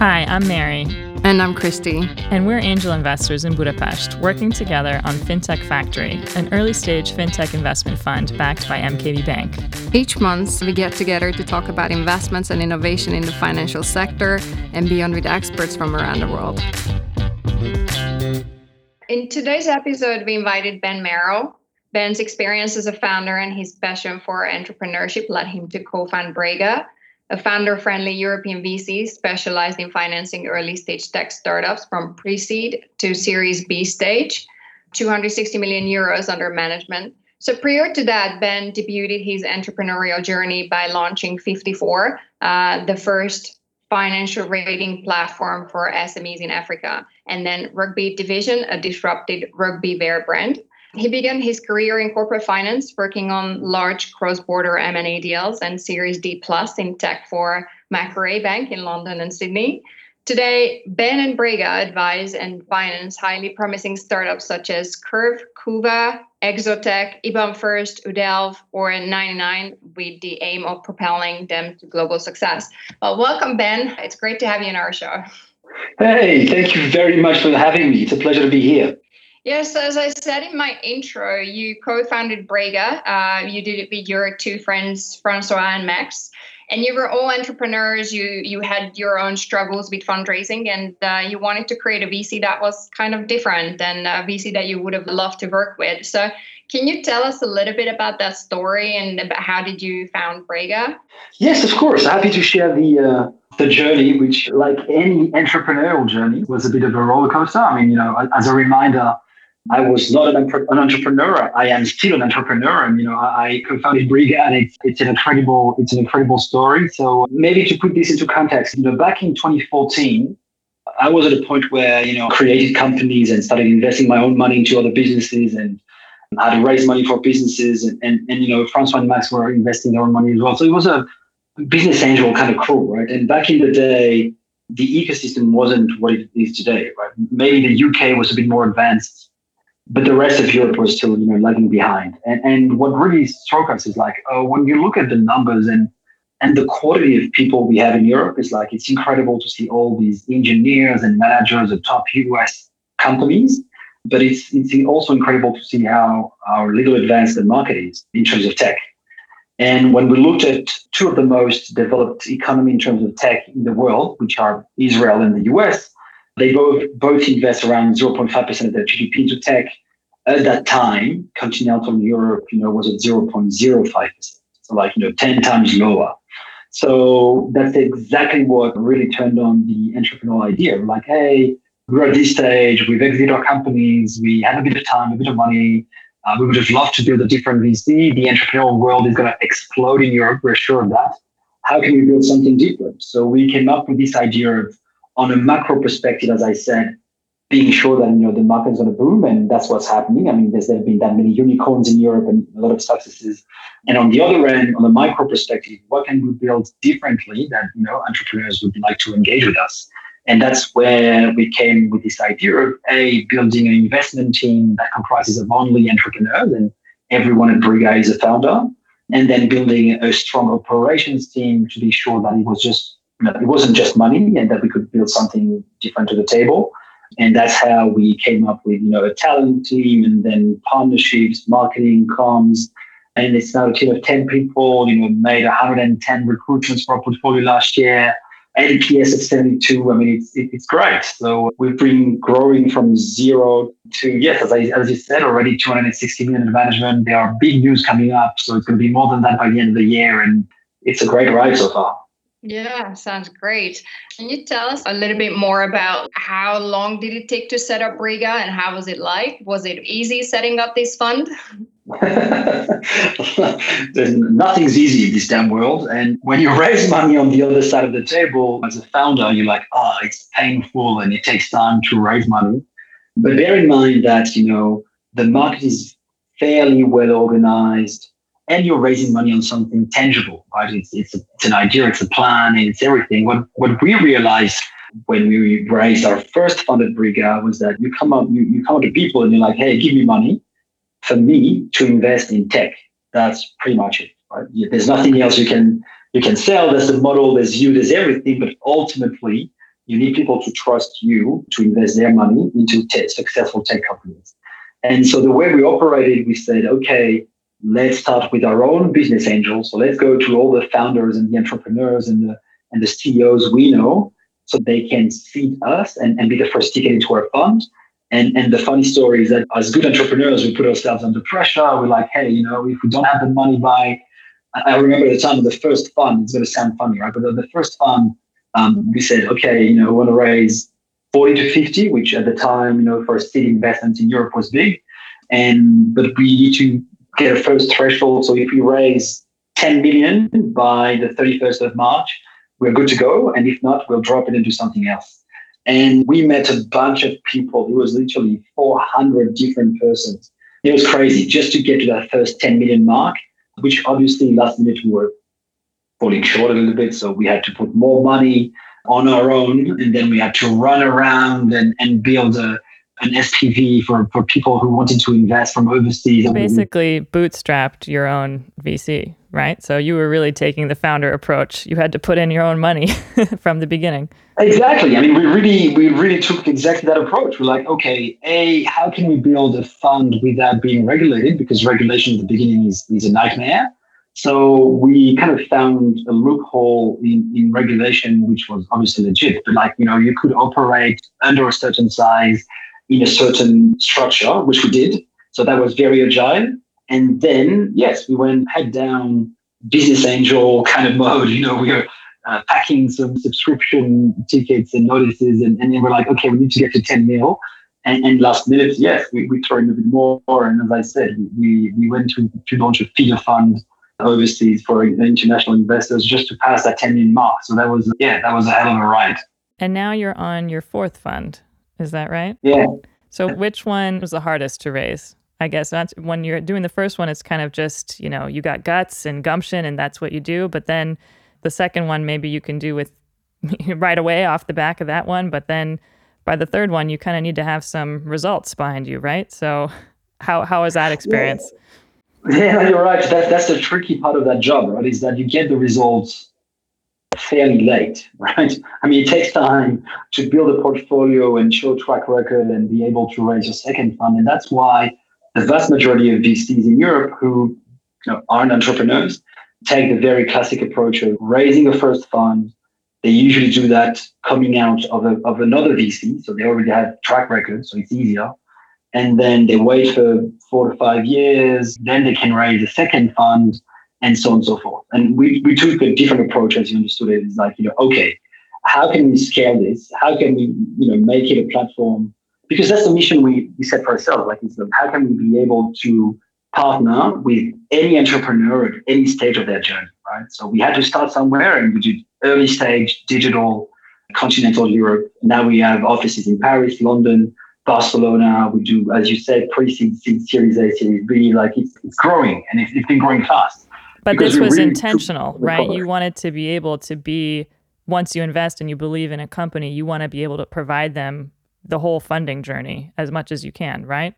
Hi, I'm Mary. And I'm Christy. And we're angel investors in Budapest, working together on FinTech Factory, an early stage FinTech investment fund backed by MKB Bank. Each month, we get together to talk about investments and innovation in the financial sector and beyond with experts from around the world. In today's episode, we invited Ben Merrill. Ben's experience as a founder and his passion for entrepreneurship led him to co found Breega, a founder friendly European VC specialized in financing early stage tech startups from pre seed to Series B stage, 260 million euros under management. So prior to that, Ben debuted his entrepreneurial journey by launching 54, uh, the first financial rating platform for SMEs in Africa, and then Rugby Division, a disrupted rugby wear brand. He began his career in corporate finance, working on large cross-border M&A deals and Series D plus in tech for Macquarie Bank in London and Sydney. Today, Ben and Brega advise and finance highly promising startups such as Curve, Kuva, Exotec, IBAN First, Udelv, or 99 with the aim of propelling them to global success. Well, welcome, Ben. It's great to have you in our show. Hey, thank you very much for having me. It's a pleasure to be here. Yes, as I said in my intro, you co-founded Breega. Uh, you did it with your two friends, Francois and Max, and you were all entrepreneurs. You you had your own struggles with fundraising, and uh, you wanted to create a VC that was kind of different than a VC that you would have loved to work with. So, can you tell us a little bit about that story and about how did you found Breega? Yes, of course. Happy to share the. Uh the journey, which, like any entrepreneurial journey, was a bit of a roller coaster. I mean, you know, as a reminder, I was not an, an, entrepreneur. I am still an entrepreneur, and you know, I, I co-founded Breega, and it's, it's an incredible, it's an incredible story. So maybe to put this into context, you know, back in 2014, I was at a point where you know created companies and started investing my own money into other businesses and had to raise money for businesses, and and, and you know, Francois and Max were investing their own money as well. So it was a business angel kind of crew, right? And back in the day, the ecosystem wasn't what it is today, right? Maybe the UK was a bit more advanced but the rest of Europe was still, you know, lagging behind. And and what really struck us is like, oh, when you look at the numbers and and the quality of people we have in Europe is like it's incredible to see all these engineers and managers of top US companies. But it's it's also incredible to see how our little advanced the market is in terms of tech. And when we looked at two of the most developed economy in terms of tech in the world, which are Israel and the US, they both both invest around 0.5% of their GDP into tech. At that time, continental Europe, you know, was at 0.05%. So like, you know, 10 times lower. So that's exactly what really turned on the entrepreneurial idea. Like, hey, we're at this stage, we've exited our companies, we have a bit of time, a bit of money. Uh, we would just love to build a different VC. The entrepreneurial world is going to explode in Europe. We're sure of that. How can we build something different? So we came up with this idea of on a macro perspective, as I said, being sure that you know the market is going to boom, and that's what's happening. I mean, there's there have been that many unicorns in Europe and a lot of successes. And on the other end, on the micro perspective, what can we build differently that you know entrepreneurs would like to engage with us? And that's where we came with this idea of a building an investment team that comprises of only entrepreneurs, and everyone at Breega is a founder, and then building a strong operations team to be sure that it was just it wasn't just money and that we could build something different to the table. And that's how we came up with, you know, a talent team and then partnerships, marketing, comms. And it's now a team of 10 people, you know, made 110 recruitments for our portfolio last year, NPS at 72. I mean, it's, it's great. So we've been growing from zero to, yes, as I, as you said, already 260 million in management. There are big news coming up. So it's going to be more than that by the end of the year. And it's a great ride so far. Yeah, sounds great. Can you tell us a little bit more about how long did it take to set up Breega and how was it like? Was it easy setting up this fund? Nothing's easy in this damn world. And when you raise money on the other side of the table as a founder, you're like, oh, it's painful and it takes time to raise money. But bear in mind that, you know, the market is fairly well organized and you're raising money on something tangible, right? It's, it's, it's an idea, it's a plan, it's everything. What, what we realized when we raised our first fund at Breega was that you come up, you, you come up to people and you're like, hey, give me money for me to invest in tech. That's pretty much it, right? There's nothing else you can you can sell. There's the model, there's you, there's everything, but ultimately You need people to trust you to invest their money into tech, successful tech companies. And so the way we operated, we said, okay, let's start with our own business angels. So let's go to all the founders and the entrepreneurs and the and the CEOs we know so they can feed us and, and be the first ticket into our fund. And, and the funny story is that as good entrepreneurs, we put ourselves under pressure. We're like, hey, you know, if we don't have the money by, I remember the time of the first fund, it's going to sound funny, right? But the, the first fund, um, we said, okay, you know, we want to raise 40 to 50, which at the time, you know, for a seed investments in Europe was big. And, but we need to get a first threshold. So if we raise 10 million by the 31st of March, we're good to go. And if not, we'll drop it into something else. And we met a bunch of people. It was literally 400 different persons. It was crazy just to get to that first 10 million mark, which obviously last minute we were falling short a little bit. So we had to put more money on our own. And then we had to run around and, and build a, an SPV for, for people who wanted to invest from overseas. Basically, bootstrapped your own VC, right? So you were really taking the founder approach. You had to put in your own money from the beginning. Exactly. I mean, we really, we really took exactly that approach. We're like, okay, a, how can we build a fund without being regulated? Because regulation at the beginning is, is a nightmare. So we kind of found a loophole in, in regulation, which was obviously legit. But like, you know, you could operate under a certain size in a certain structure, which we did. So that was very agile. And then, yes, we went head down business angel kind of mode. You know, we were uh, packing some subscription tickets and notices, and, and then we're like, okay, we need to get to 10 mil. And, and last minute, yes, we, we throw in a bit more. And as I said, we, we went to, to launch a feeder fund overseas for international investors just to pass that 10 million mark. So that was, yeah, that was a hell of a ride. And now you're on your fourth fund. Is that right? Yeah. So which one was the hardest to raise? I guess that's when you're doing the first one, it's kind of just, you know, you got guts and gumption and that's what you do. But then the second one, maybe you can do with right away off the back of that one. But then by the third one, you kind of need to have some results behind you, right? So how, how was that experience? Yeah, yeah you're right. That, that's the tricky part of that job, right? Is that you get the results fairly late, right? I mean, it takes time to build a portfolio and show track record and be able to raise a second fund. And that's why the vast majority of VCs in Europe who you know, aren't entrepreneurs take the very classic approach of raising a first fund. They usually do that coming out of, a, of another VC. So they already have track record, so it's easier. And then they wait for four to five years. Then they can raise a second fund and so on and so forth. And we, we took a different approach as you understood it. It's like, you know, okay, how can we scale this? How can we, you know, make it a platform? Because that's the mission we, we set for ourselves. Like, it's how can we be able to partner with any entrepreneur at any stage of their journey, right? So we had to start somewhere and we did early stage digital continental Europe. Now we have offices in Paris, London, Barcelona. We do, as you said, pre-seed, seed, Series A, Series B. Like it's, it's growing and it's, it's been growing fast. But this was really intentional, right? You wanted to be able to be, once you invest and you believe in a company, you want to be able to provide them the whole funding journey as much as you can, right?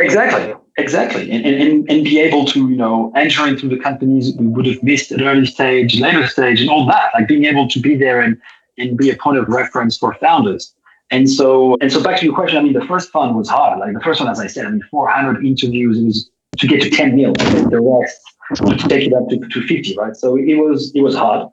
Exactly, exactly. And, and, and be able to, you know, enter into the companies we would have missed at early stage, later stage, and all that. Like being able to be there and, and be a point of reference for founders. And so, and so back to your question, I mean, the first fund was hard. Like the first one, as I said, I mean, 400 interviews, it was to get to 10 mil. The rest to take it up to, to 50, right? So it was it was hard.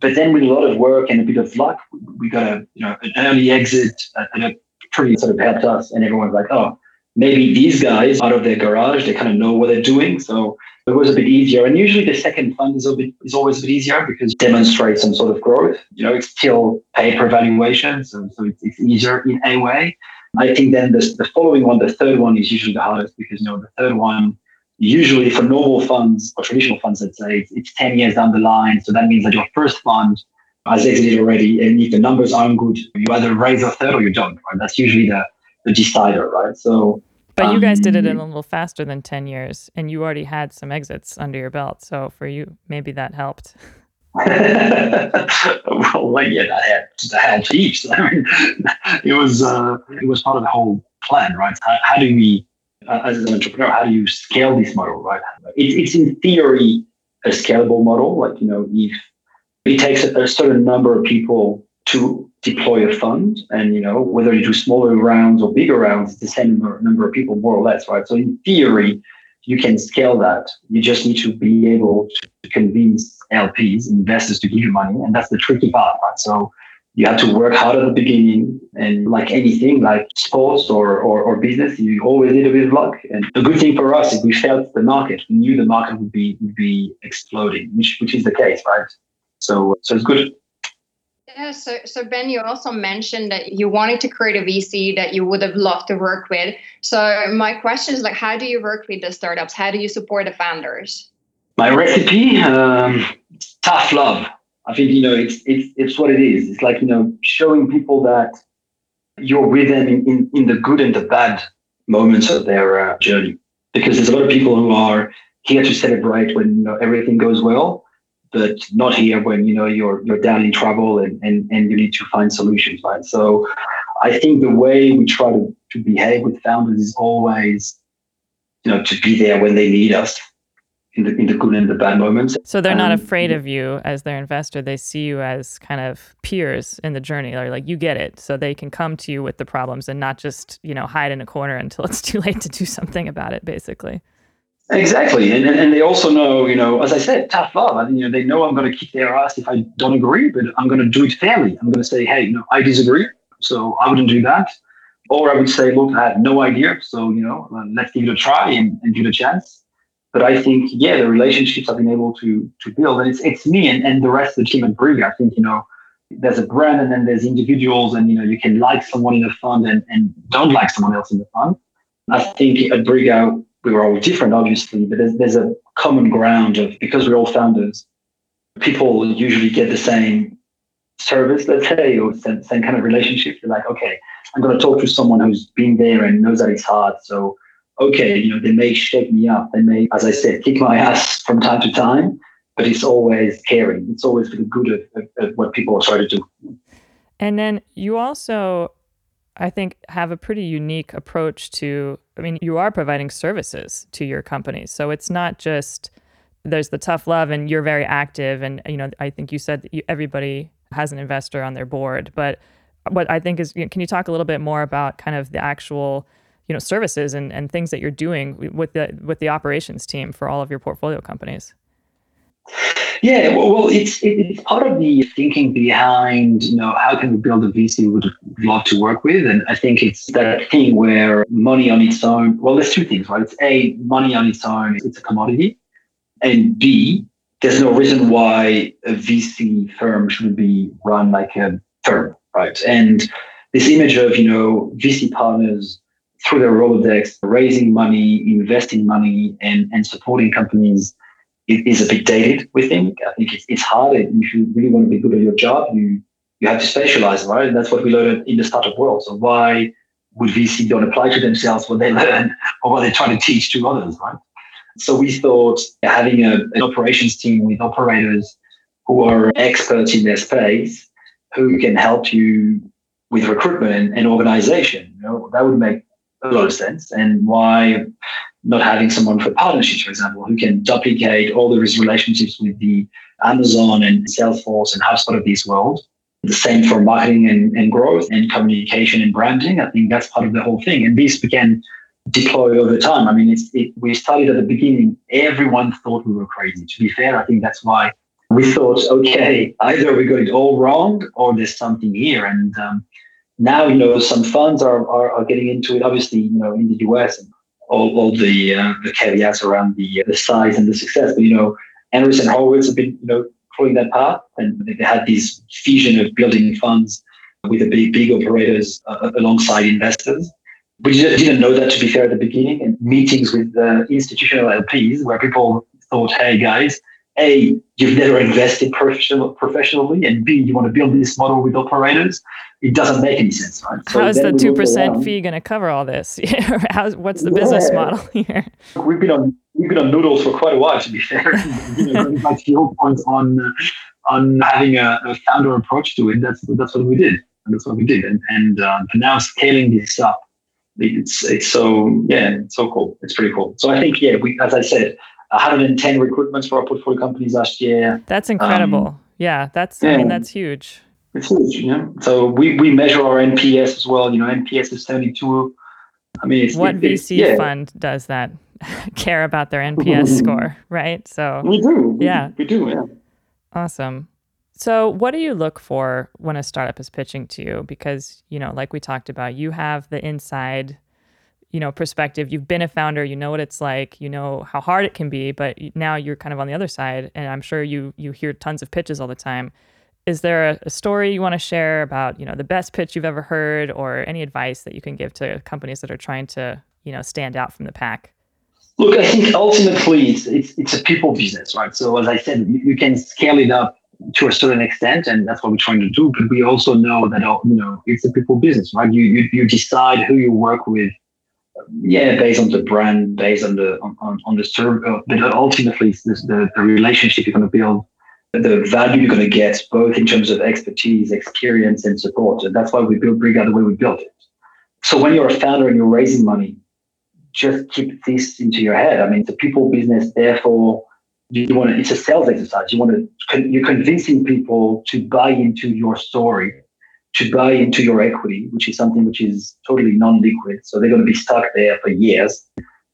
But then with a lot of work and a bit of luck, we got a you know an early exit and it pretty sort of helped us. And everyone's like, oh, maybe these guys out of their garage, they kind of know what they're doing. So it was a bit easier. And usually the second fund is a bit is always a bit easier because it demonstrates some sort of growth. You know, it's still pay per valuation, so, so it's, it's easier in a way. I think then the, the following one, the third one is usually the hardest because you know the third one usually for normal funds or traditional funds, let's say, it's 10 years down the line. So that means that your first fund has exited already. And if the numbers aren't good, you either raise a third or you don't. Right? That's usually the, the decider, right? So but um, you guys did it in um, a little faster than 10 years and you already had some exits under your belt. So for you, maybe that helped. well, yeah, that helped, that helped heaps. I mean, it was, uh, it was part of the whole plan, right? How, how do we Uh, as an entrepreneur, how do you scale this model, right? It, it's in theory a scalable model. Like, you know, if it takes a, a certain number of people to deploy a fund. And, you know, whether you do smaller rounds or bigger rounds, it's the same number, number of people, more or less, right? So in theory, you can scale that. You just need to be able to convince LPs, investors to give you money. And that's the tricky part, right? So you have to work hard at the beginning and like anything like sports or, or, or, business you always need a bit of luck and the good thing for us is we felt the market we knew the market would be would be exploding which which is the case right so so it's good yeah, so, so Ben, you also mentioned that you wanted to create a VC that you would have loved to work with. So my question is like, how do you work with the startups? How do you support the founders? My recipe, um, tough love. I think you know it's it's it's what it is. It's like you know showing people that you're with them in, in, in the good and the bad moments of their uh, journey. Because there's a lot of people who are here to celebrate when you know, everything goes well, but not here when you know you're you're down in trouble and, and, and you need to find solutions, right? So I think the way we try to, to behave with founders is always, you know, to be there when they need us in the in the good and the bad moments. So they're not um, afraid of you as their investor. They see you as kind of peers in the journey, or like you get it. So they can come to you with the problems and not just you know hide in a corner until it's too late to do something about it. Basically. Exactly, and, and, they also know, you know, as I said, tough love. I mean, you know, they know I'm going to kick their ass if I don't agree, but I'm going to do it fairly. I'm going to say, hey, you know, I disagree, so I wouldn't do that. Or I would say, look, I have no idea, so you know, let's give it a try and, and give it a chance but I think, yeah, the relationships I've been able to to build, and it's it's me and, and the rest of the team at Breega. I think, you know, there's a brand and then there's individuals, and you know, you can like someone in the fund and, and don't like someone else in the fund. I think at Breega, we were all different, obviously, but there's, there's a common ground of because we're all founders, people usually get the same service, let's say, or same, same kind of relationship. You're like, okay, I'm going to talk to someone who's been there and knows that it's hard. So okay, you know, they may shake me up. They may, as I said, kick my ass from time to time, but it's always caring. It's always for the good of, of, of what people are trying to do. And then you also, I think, have a pretty unique approach to, I mean, you are providing services to your companies. So it's not just, there's the tough love and you're very active. And, you know, I think you said that you, everybody has an investor on their board. But what I think is, can you talk a little bit more about kind of the actual you know services and, and things that you're doing with the with the operations team for all of your portfolio companies? Yeah well it's it's part of the thinking behind you know how can we build a vc we would love to work with? And i think it's that thing where money on its own well there's two things right? It's a money on its own it's a commodity. And b there's no reason why a vc firm shouldn't be run like a firm right? And this image of you know vc partners through their Rolodex, raising money, investing money, and, and supporting companies is a bit dated, we think. I think it's, it's hard. If you really want to be good at your job, you, you have to specialize, right? And that's what we learned in the startup world. So why would VC don't apply to themselves what they learn or what they're trying to teach to others, right? So we thought having a, an operations team with operators who are experts in their space, who can help you with recruitment and, and organization, you know, that would make a lot of sense and why not having someone for partnerships, for example, who can duplicate all these relationships with the Amazon and Salesforce and HubSpot of this world. The same for marketing and, and growth and communication and branding. I think that's part of the whole thing. And this began deploy over time. I mean, it, we started at the beginning. Everyone thought we were crazy. To be fair, I think that's why we thought, okay, either we got it all wrong or there's something here. And um, now you know some funds are, are, are getting into it. Obviously, you know in the US, and all, all the uh, the caveats around the the size and the success. But you know, Andreessen Horowitz have been you know following that path, and they had this vision of building funds with the big big operators uh, alongside investors. We didn't know that to be fair at the beginning, and meetings with the institutional LPs where people thought, "Hey guys." A, you've never invested professional, professionally, and B, you want to build this model with operators it doesn't make any sense, right? So How's the two percent fee going to cover all this? How's, what's the yeah. business model here? We've been on we've been on noodles for quite a while, to be fair. you know, back to your point on on having a, a, founder approach to it, that's that's what we did, and that's what we did, and and, um, and now scaling this up, it's it's so yeah, it's so cool. It's pretty cool. So I think yeah, we as I said, 110 recruitments for our portfolio companies last year. That's incredible. Um, yeah, that's yeah. I mean that's huge It's huge, you know. So we, we measure our NPS as well. You know, NPS is 72. I mean, it's, what it, VC yeah. fund does that? Care about their NPS score, right? So we do. We, Yeah. we do. Yeah. Awesome. So, what do you look for when a startup is pitching to you? Because, you know, like we talked about, you have the inside, you know, perspective. You've been a founder, you know what it's like, you know how hard it can be, but now you're kind of on the other side and I'm sure you you hear tons of pitches all the time. Is there a, a story you want to share about, you know, the best pitch you've ever heard or any advice that you can give to companies that are trying to, you know, stand out from the pack? Look, I think ultimately it's, it's, it's a people business, right? So as I said, you, you can scale it up to a certain extent, and that's what we're trying to do. But we also know that uh, you know it's a people business, right? You you, you decide who you work with, yeah, based on the brand, based on the on, on, the service, uh, but ultimately this, the the relationship you're going to build, the value you're going to get, both in terms of expertise, experience, and support. And that's why we built Breega the way we built it. So when you're a founder and you're raising money, just keep this into your head. I mean, it's a people business, therefore you want to, it's a sales exercise. You want to, you're convincing people to buy into your story, to buy into your equity, which is something which is totally non-liquid. So they're going to be stuck there for years.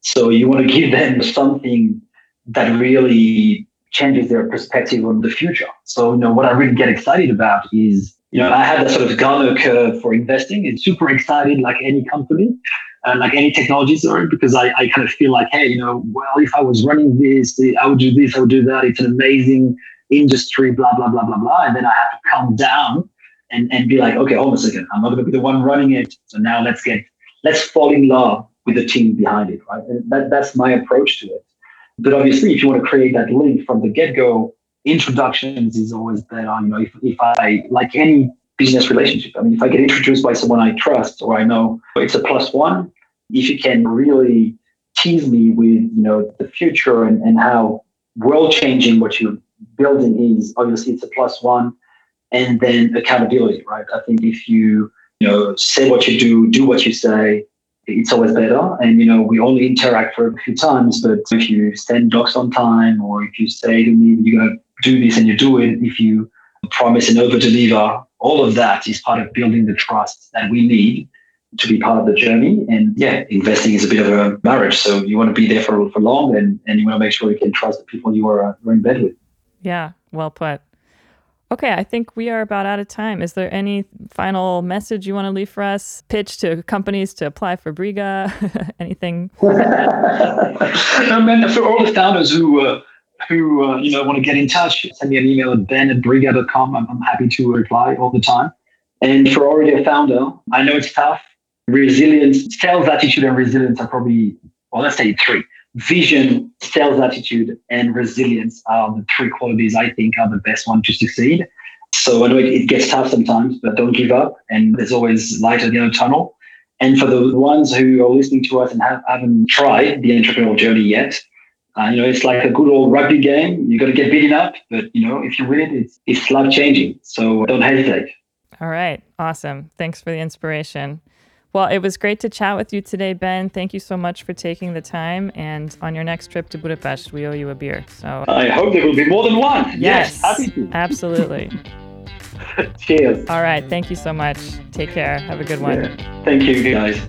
So you want to give them something that really changes their perspective on the future. So, you know, what I really get excited about is, you know, I have that sort of Gartner curve for investing. It's super excited like any company uh, like any technology sorry, because I, I kind of feel like, hey, you know, well, if I was running this, I would do this, I would do that. It's an amazing industry, blah, blah, blah, blah, blah. And then I have to calm down and, and be like, okay, hold on a second. I'm not going to be the one running it. So now let's get, let's fall in love with the team behind it, right? And that, that's my approach to it. But obviously, if you want to create that link from the get go, introductions is always better. You know, if, if I, like any business relationship. I mean, if I get introduced by someone I trust or I know it's a plus one, if you can really tease me with, you know, the future and, and how world changing what you're building is, obviously it's a plus one. And then accountability, right? I think if you, you know, say what you do, do what you say, it's always better. And, you know, we only interact for a few times, but if you send docs on time or if you say to me, you're going to do this and you do it, if you promise and over deliver, all of that is part of building the trust that we need to be part of the journey. And yeah, investing is a bit of a marriage. So you want to be there for, for long and, and you want to make sure you can trust the people you are, uh, are in bed with. Yeah, well put. Okay, I think we are about out of time. Is there any final message you want to leave for us? Pitch to companies to apply for Breega? Anything? for all the founders who uh, who uh, you know want to get in touch, send me an email at ben at breega.com. I'm, I'm happy to reply all the time. And you're already a founder, I know it's tough. Resilience, sales attitude, and resilience are probably, well, let's say three. Vision, sales attitude, and resilience are the three qualities I think are the best one to succeed. So I know it, it gets tough sometimes, but don't give up. And there's always light at the end of the tunnel. And for the ones who are listening to us and have, haven't tried the entrepreneurial journey yet, uh, you know, it's like a good old rugby game. You got to get beaten up, but you know, if you win it, it's it's life changing. So don't hesitate. All right, awesome. Thanks for the inspiration. Well, it was great to chat with you today, Ben. Thank you so much for taking the time. And on your next trip to Budapest, we owe you a beer. So I hope there will be more than one. yes, Yes, happy to. absolutely. Cheers. All right, thank you so much. Take care. Have a good one. Yeah. Thank you, guys.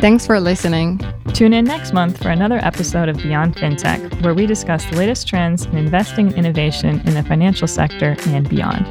Thanks for listening. Tune in next month for another episode of Beyond FinTech, where we discuss the latest trends in investing and innovation in the financial sector and beyond.